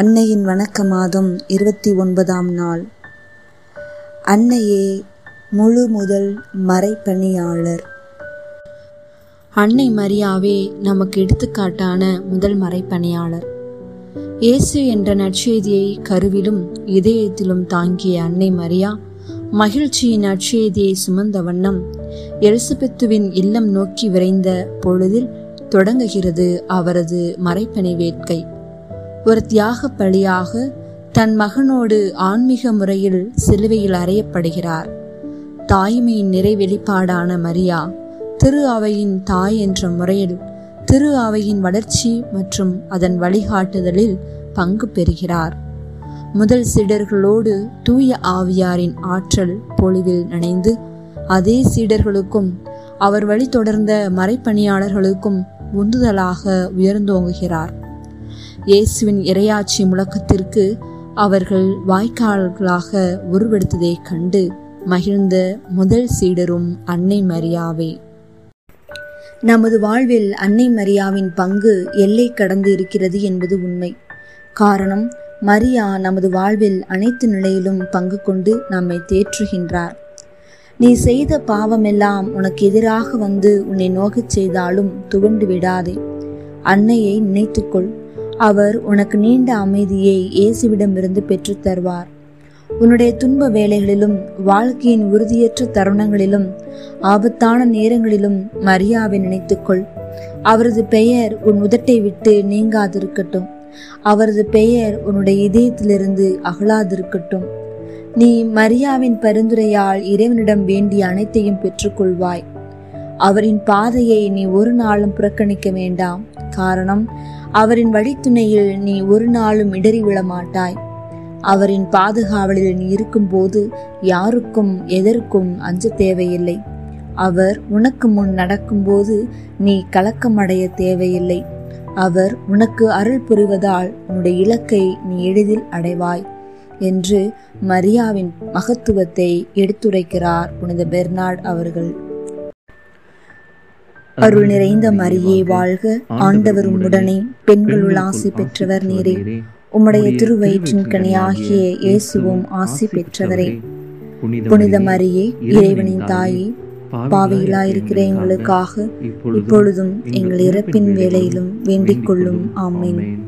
அன்னையின் வணக்க மாதம் இருபத்தி ஒன்பதாம் நாள். அன்னையே முழு முதல் மறைப்பணியாளர். அன்னை மரியாவே நமக்கு எடுத்துக்காட்டான முதல் மறைப்பணியாளர். இயேசு என்ற நற்செய்தியை கருவிலும் இதயத்திலும் தாங்கிய அன்னை மரியா மகிழ்ச்சியின் நற்செய்தியை சுமந்த வண்ணம் எலிசபெத்துவின் இல்லம் நோக்கி விரைந்த பொழுதில் தொடங்குகிறது அவரது மறைப்பணி வேட்கை. ஒரு தியாக பலியாக தன் மகனோடு ஆன்மீக முறையில் சிலுவையில் அறையப்படுகிறார். தாய்மையின் நிறை வெளிப்பாடான மரியா திரு அவையின் தாய் என்ற முறையில் திரு அவையின் வளர்ச்சி மற்றும் அதன் வழிகாட்டுதலில் பங்கு பெறுகிறார். முதல் சீடர்களோடு தூய ஆவியாரின் ஆற்றல் பொழிவில் நனைந்து அதே சீடர்களுக்கும் அவர் வழி தொடர்ந்த மறைப்பணியாளர்களுக்கும் உந்துதலாக உயர்ந்தோங்குகிறார். இயேசுவின் இரையாட்சி முழக்கத்திற்கு அவர்கள் வாய்க்கால்களாக உருவெடுத்ததைக் கண்டு மகிழ்ந்த முதல் சீடரும் அன்னை மரியாவே. நமது வாழ்வில் அன்னை மரியாவின் பங்கு எல்லை கடந்து இருக்கிறது என்பது உண்மை. காரணம் மரியா நமது வாழ்வில் அனைத்து நிலையிலும் பங்கு கொண்டு நம்மை தேற்றுகின்றார். நீ செய்த பாவமெல்லாம் உனக்கு எதிராக வந்து உன்னை நோகச் செய்தாலும் துவண்டு விடாதே. அன்னையை நினைத்துக்கொள். அவர் உனக்கு நீண்ட அமைதியை இயேசுவிடமிருந்து பெற்றுத் தருவார். உன்னுடைய துன்ப வேலைகளிலும் வாழ்க்கையின் உறுதியற்ற தருணங்களிலும் ஆபத்தான நேரங்களிலும் மரியாவை நினைத்துக்கொள். அவரது பெயர் உன் உதட்டை விட்டு நீங்காதிருக்கட்டும். அவரது பெயர் உன்னுடைய இதயத்திலிருந்து அகலாதிருக்கட்டும். நீ மரியாவின் பரிந்துரையால் இறைவனிடம் வேண்டிய அனைத்தையும் பெற்றுக்கொள்வாய். அவரின் பாதையை நீ ஒரு நாளும் புறக்கணிக்க வேண்டாம். காரணம் அவரின் வழித்துணையில் நீ ஒரு நாளும் இடறி விழ மாட்டாய் அவரின் பாதுகாவலில் நீ இருக்கும்போது யாருக்கும் எதற்கும் அஞ்ச தேவையில்லை. அவர் உனக்கு முன் நடக்கும்போது நீ கலக்கமடைய தேவையில்லை. அவர் உனக்கு அருள் புரிவதால் உன்னுடைய இலக்கை நீ எளிதில் அடைவாய் என்று மரியாவின் மகத்துவத்தை எடுத்துரைக்கிறார் புனித பெர்னார்ட் அவர்கள். அருள் நிறைந்த மரியே வாழ்க. ஆண்டவர் உம்முடனே. பெண்களுள் ஆசி பெற்றவர் நீரே. உம்முடைய திருவயிற்றின் கனியாகிய இயேசுவும் ஆசி பெற்றவரே. புனித மரியே இறைவனின் தாயே. பாவையிலாயிருக்கிற எங்களுக்காக இப்பொழுதும் எங்கள் இறப்பின் வேலையிலும் வேண்டிக் கொள்ளும் ஆமேன்.